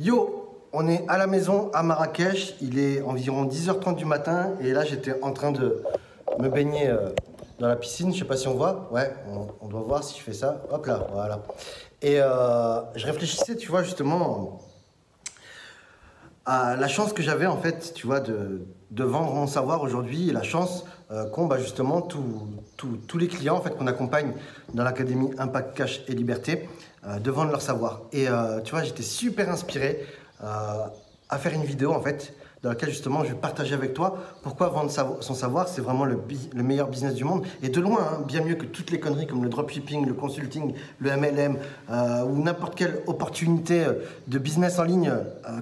Yo, on est à la maison à Marrakech, il est environ 10h30 du matin et là j'étais en train de me baigner euh, dans la piscine, je sais pas si on voit, ouais, on, doit voir si je fais ça, hop là, voilà. Et euh, je réfléchissais, tu vois, justement à la chance que j'avais en fait, tu vois, de, vendre mon savoir aujourd'hui et la chance euh, qu'ont bah, justement tous les clients en fait qu'on accompagne dans l'académie Impact Cash et Liberté. Euh, de vendre leur savoir. Et euh, tu vois, j'étais super inspiré euh, à faire une vidéo en fait dans laquelle justement je vais partager avec toi pourquoi vendre son savoir c'est vraiment le, meilleur business du monde et de loin hein, bien mieux que toutes les conneries comme le dropshipping, le consulting, le MLM ou n'importe quelle opportunité de business en ligne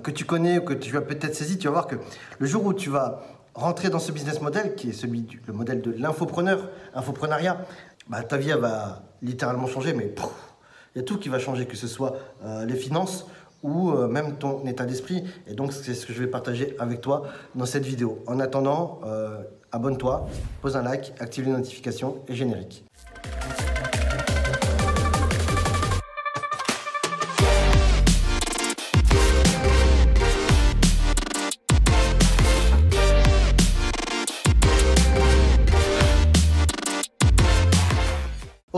que tu connais ou que tu as peut-être saisi, tu vas voir que le jour où tu vas rentrer dans ce business model qui est celui du le modèle de l'infopreneur, infoprenariat, bah, ta vie va littéralement changer mais il y a tout qui va changer, que ce soit euh, les finances ou euh, même ton état d'esprit. Et donc, c'est ce que je vais partager avec toi dans cette vidéo. En attendant, euh, abonne-toi, pose un like, active les notifications et générique.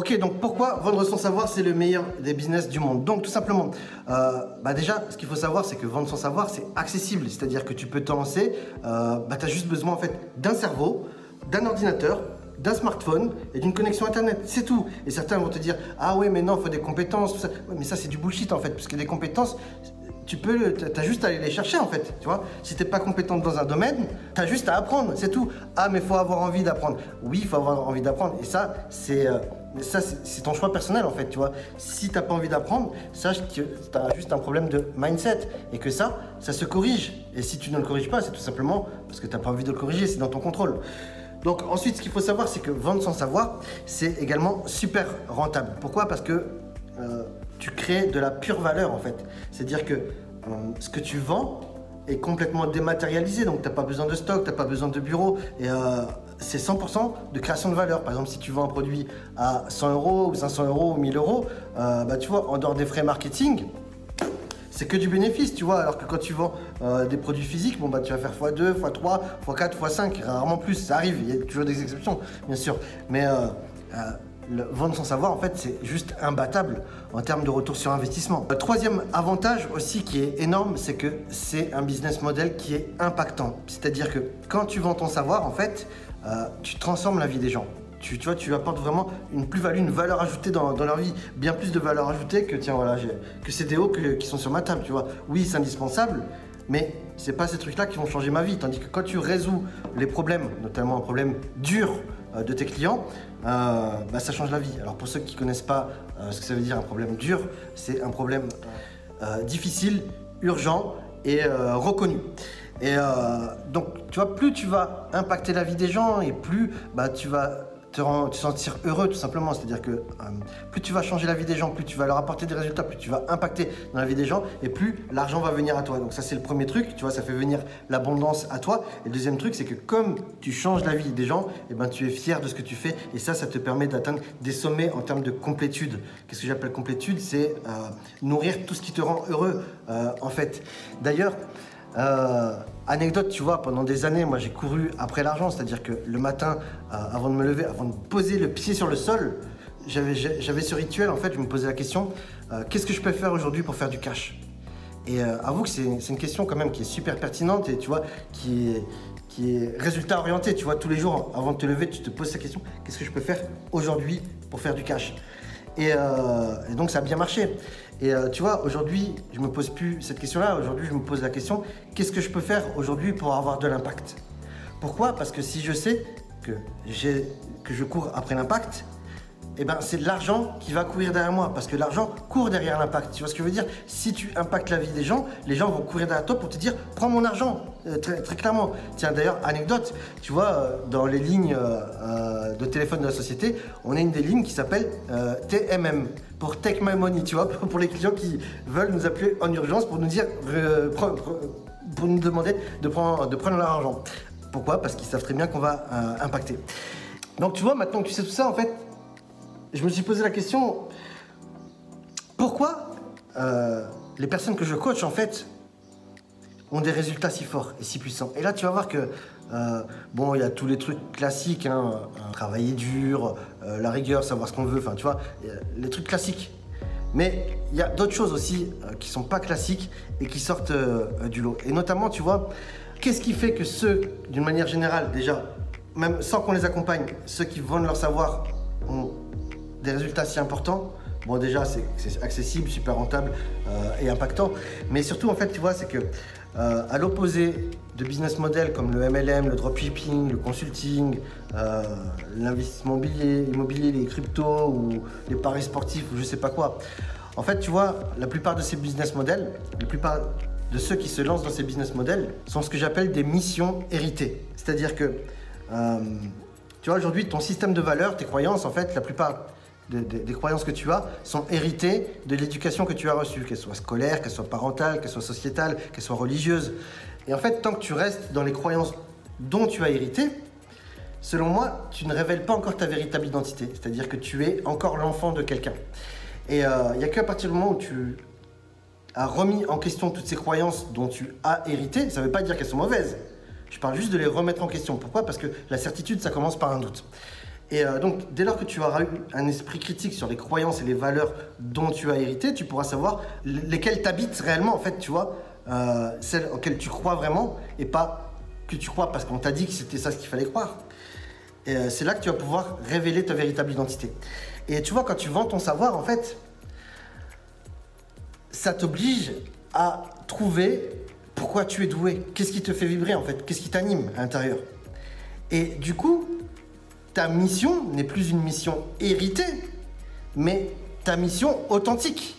Ok, donc pourquoi vendre son savoir, c'est le meilleur des business du monde? Donc tout simplement, euh, bah déjà, ce qu'il faut savoir, c'est que vendre son savoir, c'est accessible. C'est-à-dire que tu peux te lancer, euh, bah, tu as juste besoin en fait d'un cerveau, d'un ordinateur, d'un smartphone et d'une connexion internet, c'est tout. Et certains vont te dire ah ouais mais non, il faut des compétences, tout ça. mais ça c'est du bullshit en fait, parce que des compétences, tu peux, as juste à aller les chercher en fait, tu vois. Si t'es pas compétente dans un domaine, tu as juste à apprendre, c'est tout. Ah mais faut avoir envie d'apprendre. Oui, faut avoir envie d'apprendre. Et ça, c'est euh, ça, c'est ton choix personnel en fait, tu vois. Si t'as pas envie d'apprendre, sache que tu as juste un problème de mindset et que ça, ça se corrige. Et si tu ne le corriges pas, c'est tout simplement parce que t'as pas envie de le corriger, c'est dans ton contrôle. Donc ensuite, ce qu'il faut savoir, c'est que vendre sans savoir, c'est également super rentable. Pourquoi? Parce que euh, tu crées de la pure valeur en fait. C'est-à-dire que euh, ce que tu vends est complètement dématérialisé, donc tu n'as pas besoin de stock, tu n'as pas besoin de bureau, et euh, c'est 100% de création de valeur. Par exemple, si tu vends un produit à 100 euros, ou 500 euros, ou 1000 euros, bah, tu vois, en dehors des frais marketing, c'est que du bénéfice, tu vois. Alors que quand tu vends des produits physiques, bon bah tu vas faire x2, x3, x4, x5, rarement plus. Ça arrive, il y a toujours des exceptions, bien sûr. Mais le vendre sans savoir, en fait, c'est juste imbattable en termes de retour sur investissement. Le troisième avantage aussi qui est énorme, c'est que c'est un business model qui est impactant. C'est-à-dire que quand tu vends ton savoir, en fait, euh, tu transformes la vie des gens. Tu, vois, tu apportes vraiment une plus-value, une valeur ajoutée dans, leur vie. Bien plus de valeur ajoutée que, tiens, voilà, que ces déos qui sont sur ma table, tu vois. Oui, c'est indispensable, mais c'est pas ces trucs-là qui vont changer ma vie. Tandis que quand tu résous les problèmes, notamment un problème dur, de tes clients, euh, bah, ça change la vie. Alors pour ceux qui ne connaissent pas euh, ce que ça veut dire un problème dur, c'est un problème difficile, urgent et reconnu. Et donc, tu vois, plus tu vas impacter la vie des gens et plus bah, tu vas te, sentir heureux tout simplement. C'est-à-dire que euh, plus tu vas changer la vie des gens, plus tu vas leur apporter des résultats, plus tu vas impacter dans la vie des gens et plus l'argent va venir à toi. Donc ça c'est le premier truc, tu vois, ça fait venir l'abondance à toi. Et le deuxième truc c'est que comme tu changes la vie des gens, et eh ben, tu es fier de ce que tu fais et ça, ça te permet d'atteindre des sommets en termes de complétude. Qu'est-ce que j'appelle complétude? C'est euh, nourrir tout ce qui te rend heureux euh, en fait. D'ailleurs, euh, anecdote, tu vois, pendant des années, moi j'ai couru après l'argent, c'est-à-dire que le matin, euh, avant de me lever, avant de poser le pied sur le sol, j'avais ce rituel, en fait, je me posais la question, euh, qu'est-ce que je peux faire aujourd'hui pour faire du cash? Et avoue que c'est une question quand même qui est super pertinente et tu vois, qui est, qui est résultat orienté, tu vois, tous les jours, avant de te lever, tu te poses cette question, qu'est-ce que je peux faire aujourd'hui pour faire du cash? Et, donc ça a bien marché. Et euh, tu vois, aujourd'hui, je me pose plus cette question-là. Aujourd'hui, je me pose la question qu'est-ce que je peux faire aujourd'hui pour avoir de l'impact? Pourquoi? Parce que si je sais que, que je cours après l'impact, eh ben, c'est l'argent qui va courir derrière moi. Parce que l'argent court derrière l'impact. Tu vois ce que je veux dire? Si tu impactes la vie des gens, les gens vont courir derrière toi pour te dire prends mon argent. Euh, très, clairement. Tiens, d'ailleurs, anecdote, tu vois, euh, dans les lignes de téléphone de la société, on a une des lignes qui s'appelle TMM pour Take My Money, tu vois, pour les clients qui veulent nous appeler en urgence pour nous dire, euh, pour nous demander de prendre, de prendre leur argent. Pourquoi? Parce qu'ils savent très bien qu'on va euh, impacter. Donc tu vois, maintenant que tu sais tout ça, en fait, je me suis posé la question, pourquoi euh, les personnes que je coach, en fait, ont des résultats si forts et si puissants? Et là, tu vas voir que, euh, bon, il y a tous les trucs classiques, hein, euh, travailler dur, la rigueur, savoir ce qu'on veut, enfin, tu vois, les trucs classiques. Mais il y a d'autres choses aussi qui sont pas classiques et qui sortent du lot. Et notamment, tu vois, qu'est-ce qui fait que ceux, d'une manière générale, déjà, même sans qu'on les accompagne, ceux qui vendent leur savoir ont des résultats si importants Bon, déjà, c'est accessible, super rentable et impactant. Mais surtout, en fait, tu vois, c'est que euh, à l'opposé de business models comme le MLM, le dropshipping, le consulting, euh, l'investissement immobilier, les cryptos ou les paris sportifs ou je sais pas quoi. En fait, tu vois, la plupart de ces business models, la plupart de ceux qui se lancent dans ces business models sont ce que j'appelle des missions héritées. C'est-à-dire que, euh, tu vois, aujourd'hui, ton système de valeurs, tes croyances, en fait, la plupart des croyances que tu as sont héritées de l'éducation que tu as reçue, qu'elle soit scolaire, qu'elle soit parentale, qu'elle soit sociétale, qu'elle soit religieuse. Et en fait, tant que tu restes dans les croyances dont tu as hérité, selon moi, tu ne révèles pas encore ta véritable identité. C'est-à-dire que tu es encore l'enfant de quelqu'un. Et euh, il n'y a qu'à partir du moment où tu as remis en question toutes ces croyances dont tu as hérité, ça ne veut pas dire qu'elles sont mauvaises. Je parle juste de les remettre en question. Pourquoi? Parce que la certitude, ça commence par un doute. Et euh, donc, dès lors que tu auras eu un esprit critique sur les croyances et les valeurs dont tu as hérité, tu pourras savoir lesquelles t'habitent réellement, en fait, tu vois, euh, celles auxquelles tu crois vraiment et pas que tu crois parce qu'on t'a dit que c'était ça ce qu'il fallait croire. Et euh, c'est là que tu vas pouvoir révéler ta véritable identité. Et tu vois, quand tu vends ton savoir, en fait, ça t'oblige à trouver pourquoi tu es doué, qu'est-ce qui te fait vibrer, en fait, qu'est-ce qui t'anime à l'intérieur? Et du coup, ta mission n'est plus une mission héritée, mais ta mission authentique.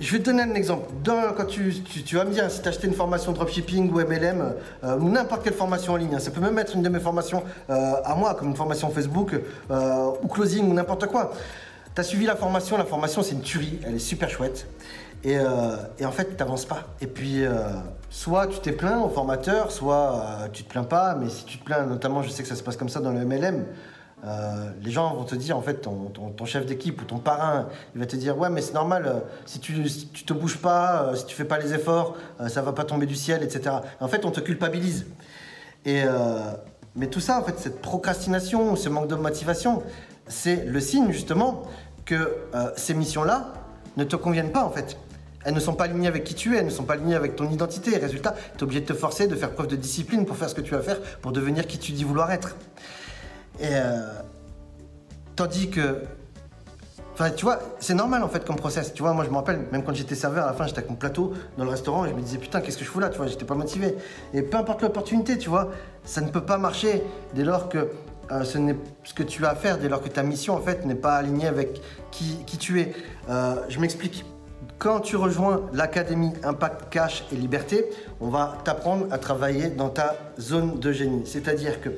Je vais te donner un exemple. quand tu, vas me dire si tu as acheté une formation dropshipping ou MLM euh, ou n'importe quelle formation en ligne, hein, ça peut même être une de mes formations euh, à moi, comme une formation Facebook euh, ou closing ou n'importe quoi. Tu as suivi la formation, la formation c'est une tuerie, elle est super chouette. Et, en fait, tu n'avances pas. Et puis, soit tu t'es plaint au formateur, soit tu te plains pas, mais si tu te plains, notamment, je sais que ça se passe comme ça dans le MLM, euh, les gens vont te dire, en fait, ton, chef d'équipe ou ton parrain, il va te dire, ouais, mais c'est normal, euh, si, tu, tu te bouges pas, euh, si tu fais pas les efforts, ça va pas tomber du ciel, etc. en fait, on te culpabilise. Et, mais tout ça, en fait, cette procrastination, ce manque de motivation, c'est le signe, justement, que ces missions-là ne te conviennent pas, en fait. Elles ne sont pas alignées avec qui tu es, elles ne sont pas alignées avec ton identité. Résultat, tu es obligé de te forcer, de faire preuve de discipline pour faire ce que tu vas faire, pour devenir qui tu dis vouloir être. Et euh, tandis que. Enfin, tu vois, c'est normal en fait comme process. Tu vois, moi je me rappelle, même quand j'étais serveur, à la fin j'étais avec mon plateau dans le restaurant et je me disais putain, qu'est-ce que je fous là Tu vois, j'étais pas motivé. Et peu importe l'opportunité, tu vois, ça ne peut pas marcher dès lors que euh, ce n'est ce que tu as à faire, dès lors que ta mission en fait n'est pas alignée avec qui, qui tu es. Euh, je m'explique. Quand tu rejoins l'Académie Impact Cash et Liberté, on va t'apprendre à travailler dans ta zone de génie. C'est-à-dire que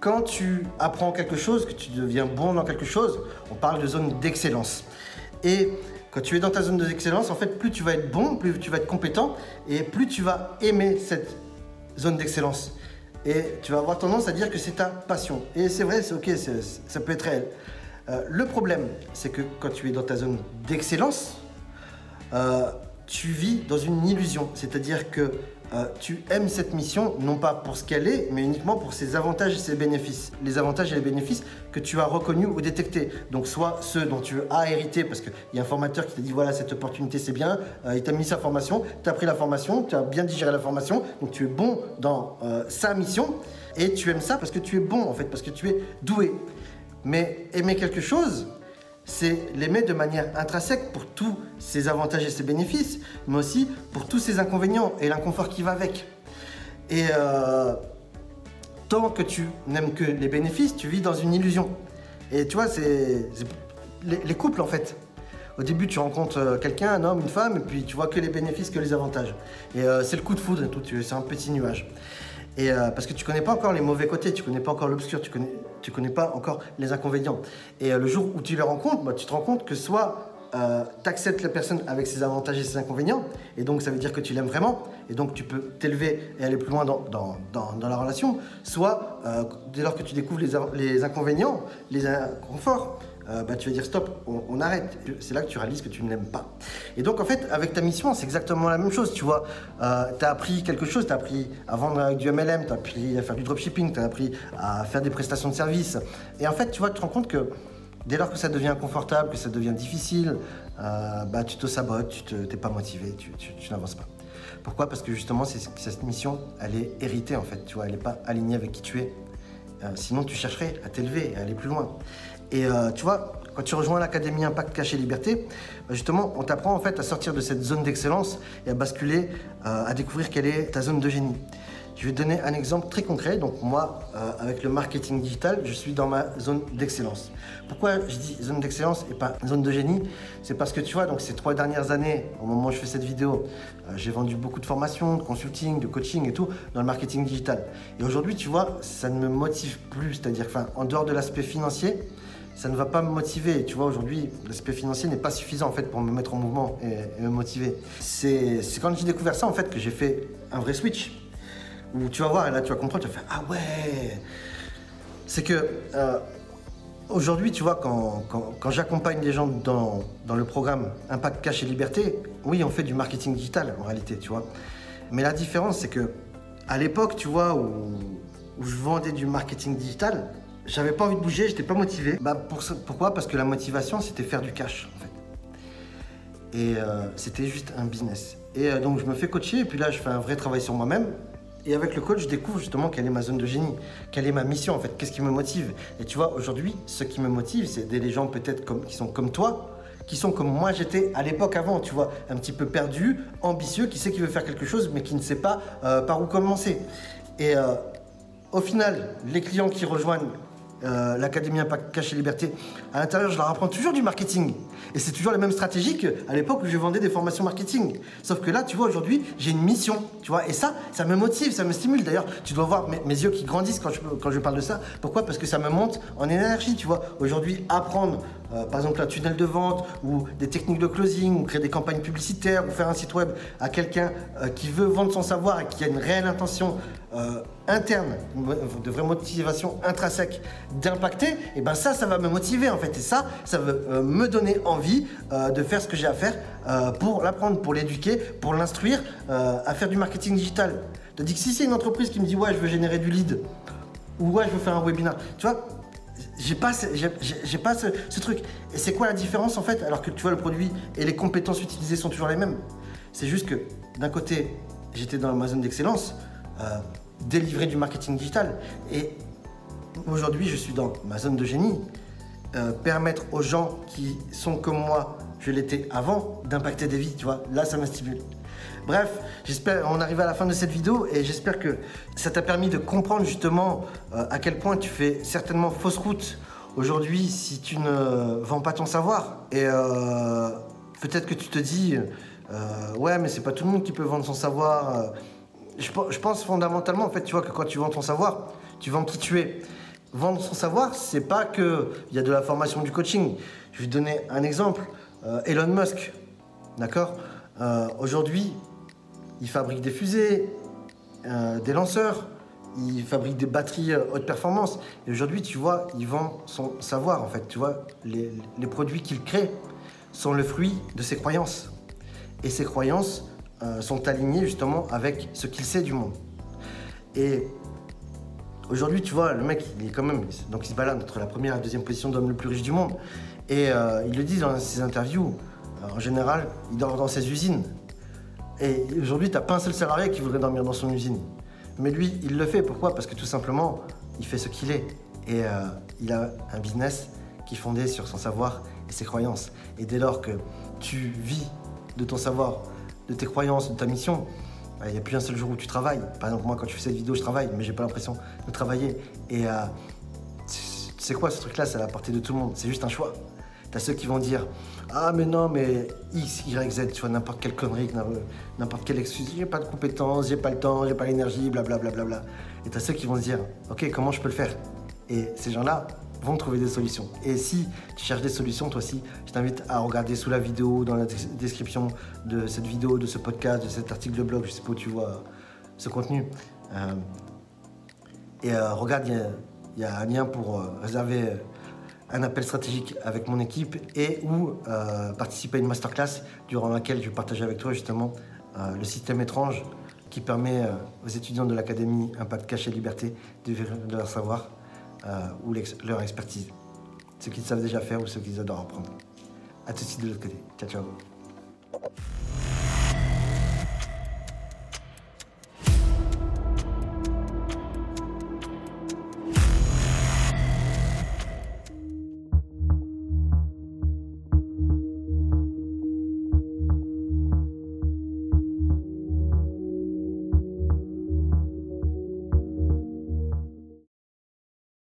quand tu apprends quelque chose, que tu deviens bon dans quelque chose, on parle de zone d'excellence. Et quand tu es dans ta zone d'excellence, en fait, plus tu vas être bon, plus tu vas être compétent, et plus tu vas aimer cette zone d'excellence. Et tu vas avoir tendance à dire que c'est ta passion. Et c'est vrai, c'est ok, ça peut être réel. Euh, le problème, c'est que quand tu es dans ta zone d'excellence, euh, tu vis dans une illusion. C'est-à-dire que euh, tu aimes cette mission, non pas pour ce qu'elle est, mais uniquement pour ses avantages et ses bénéfices. Les avantages et les bénéfices que tu as reconnus ou détectés. Donc soit ceux dont tu as hérité, parce qu'il y a un formateur qui t'a dit voilà cette opportunité c'est bien, euh, il t'a mis sa formation, tu as pris la formation, tu as bien digéré la formation, donc tu es bon dans sa mission, et tu aimes ça parce que tu es bon en fait, parce que tu es doué. Mais aimer quelque chose, c'est l'aimer de manière intrinsèque pour tous ses avantages et ses bénéfices, mais aussi pour tous ses inconvénients et l'inconfort qui va avec. Et euh, tant que tu n'aimes que les bénéfices, tu vis dans une illusion. Et tu vois, c'est les, couples en fait. Au début, tu rencontres euh, quelqu'un, un homme, une femme, et puis tu vois que les bénéfices, que les avantages. Et euh, c'est le coup de foudre tout, c'est un petit nuage. Et parce que tu connais pas encore les mauvais côtés, tu connais pas encore l'obscur, tu connais, tu connais pas encore les inconvénients. Et euh, le jour où tu les rencontres, bah, tu te rends compte que soit euh, tu acceptes la personne avec ses avantages et ses inconvénients, et donc ça veut dire que tu l'aimes vraiment, et donc tu peux t'élever et aller plus loin dans, la relation, soit dès lors que tu découvres les inconvénients, les inconforts, euh, bah, tu vas dire stop, on, arrête. C'est là que tu réalises que tu ne l'aimes pas. Et donc en fait, avec ta mission, c'est exactement la même chose. Tu vois, euh, tu as appris quelque chose, tu as appris à vendre avec du MLM, tu as appris à faire du dropshipping, tu as appris à faire des prestations de services. Et en fait, tu vois, tu te rends compte que dès lors que ça devient inconfortable, que ça devient difficile, euh, bah, tu te sabotes, tu n'es pas motivé, tu, n'avances pas. Pourquoi? Parce que justement, cette mission, elle est héritée en fait, tu vois, elle n'est pas alignée avec qui tu es. Euh, sinon, tu chercherais à t'élever à aller plus loin. Et euh, tu vois, quand tu rejoins l'Académie Impact Caché Liberté, bah, justement, on t'apprend en fait à sortir de cette zone d'excellence et à basculer, euh, à découvrir quelle est ta zone de génie. Je vais te donner un exemple très concret. Donc moi, euh, avec le marketing digital, je suis dans ma zone d'excellence. Pourquoi je dis zone d'excellence et pas zone de génie? C'est parce que tu vois, donc ces trois dernières années, au moment où je fais cette vidéo, j'ai vendu beaucoup de formations, de consulting, de coaching et tout dans le marketing digital. Et aujourd'hui, tu vois, ça ne me motive plus. C'est-à-dire, enfin, en dehors de l'aspect financier, ça ne va pas me motiver. Tu vois, aujourd'hui, l'aspect financier n'est pas suffisant en fait pour me mettre en mouvement et, me motiver. C'est quand j'ai découvert ça en fait que j'ai fait un vrai switch où tu vas voir, et là tu vas comprendre, tu vas faire Ah ouais C'est que euh, aujourd'hui, tu vois, quand, quand, j'accompagne les gens dans, dans, le programme Impact Cash et Liberté, oui, on fait du marketing digital en réalité, tu vois. Mais la différence, c'est que à l'époque, tu vois, où, où, je vendais du marketing digital, j'avais pas envie de bouger, j'étais pas motivé. Bah, pour, pourquoi? Parce que la motivation, c'était faire du cash, en fait. Et euh, c'était juste un business. Et euh, donc, je me fais coacher, et puis là, je fais un vrai travail sur moi-même. Et avec le coach, je découvre justement quelle est ma zone de génie, quelle est ma mission en fait, qu'est-ce qui me motive. Et tu vois, aujourd'hui, ce qui me motive, c'est des gens peut-être qui sont comme toi, qui sont comme moi j'étais à l'époque avant, tu vois, un petit peu perdu, ambitieux, qui sait qu'il veut faire quelque chose, mais qui ne sait pas euh, par où commencer. Et au final, les clients qui rejoignent euh, l'Académie Impact Cash et Liberté, à l'intérieur, je leur apprends toujours du marketing. Et c'est toujours la même stratégie qu'à l'époque où je vendais des formations marketing. Sauf que là, tu vois, aujourd'hui, j'ai une mission, tu vois. Et ça, ça me motive, ça me stimule. D'ailleurs, tu dois voir mes, yeux qui grandissent quand je, quand je parle de ça. Pourquoi? Parce que ça me monte en énergie, tu vois. Aujourd'hui, apprendre, euh, par exemple, un tunnel de vente ou des techniques de closing ou créer des campagnes publicitaires ou faire un site web à quelqu'un euh, qui veut vendre son savoir et qui a une réelle intention interne, de vraie motivation intrinsèque d'impacter, et eh ben ça, ça va me motiver en fait. Et ça, ça va euh, me donner envie euh, de faire ce que j'ai à faire euh, pour l'apprendre, pour l'éduquer, pour l'instruire à faire du marketing digital. Tandis que si c'est une entreprise qui me dit ouais, je veux générer du lead, ou ouais, je veux faire un webinar, tu vois, j'ai pas, j'ai, pas ce, ce, truc. Et c'est quoi la différence en fait Alors que tu vois, le produit et les compétences utilisées sont toujours les mêmes? C'est juste que d'un côté, j'étais dans ma zone d'excellence délivrer du marketing digital. Et aujourd'hui, je suis dans ma zone de génie. Euh, permettre aux gens qui sont comme moi, je l'étais avant, d'impacter des vies, tu vois. Là, ça me. Bref, j'espère, on arrive à la fin de cette vidéo et j'espère que ça t'a permis de comprendre justement euh, à quel point tu fais certainement fausse route aujourd'hui si tu ne vends pas ton savoir. Et euh, peut-être que tu te dis, ouais, mais c'est pas tout le monde qui peut vendre son savoir je, pense fondamentalement, en fait, tu vois, que quand tu vends ton savoir, tu vends qui tu es. Vendre son savoir, c'est pas que il y a de la formation du coaching. Je vais te donner un exemple. Euh, Elon Musk, d'accord? Euh, Aujourd'hui, il fabrique des fusées, euh, des lanceurs, il fabrique des batteries haute performance. Et aujourd'hui, tu vois, il vend son savoir, en fait. Tu vois, les, produits qu'il crée sont le fruit de ses croyances. Et ses croyances, euh, sont alignés justement avec ce qu'il sait du monde. Et aujourd'hui, tu vois, le mec, il est quand même, donc il se balade entre la première et la deuxième position d'homme le plus riche du monde. Et euh, il le dit dans ses interviews, euh, en général, il dort dans ses usines. Et aujourd'hui, tu n'as pas un seul salarié qui voudrait dormir dans son usine. Mais lui, il le fait. Pourquoi? Parce que tout simplement, il fait ce qu'il est. Et il a un business qui est fondé sur son savoir et ses croyances. Et dès lors que tu vis de ton savoir, de tes croyances, de ta mission. Il n'y a plus un seul jour où tu travailles. Par exemple, moi, quand je fais cette vidéo, je travaille, mais j'ai pas l'impression de travailler. Et euh, c'est quoi ce truc-là? C'est à la portée de tout le monde. C'est juste un choix. T'as ceux qui vont dire Ah, mais non, mais X, Y, Z, tu vois, n'importe quelle connerie, n'importe quelle excuse. J'ai pas de compétences, j'ai pas le temps, j'ai pas l'énergie, blablabla. Bla, bla, bla. Et t'as ceux qui vont se dire Ok, comment je peux le faire? Et ces gens-là, vont trouver des solutions. Et si tu cherches des solutions, toi aussi, je t'invite à regarder sous la vidéo, dans la description de cette vidéo, de ce podcast, de cet article de blog, je sais pas où tu vois ce contenu. Euh, et euh, regarde, il y, a un lien pour euh, réserver un appel stratégique avec mon équipe et ou euh, participer à une masterclass durant laquelle je vais partager avec toi justement euh, le système étrange qui permet euh, aux étudiants de l'Académie Impact Cash et Liberté de leur savoir ou leur expertise. Ce qu'ils savent déjà faire ou ce qu'ils adorent apprendre. A tout de suite de l'autre côté. Ciao, ciao.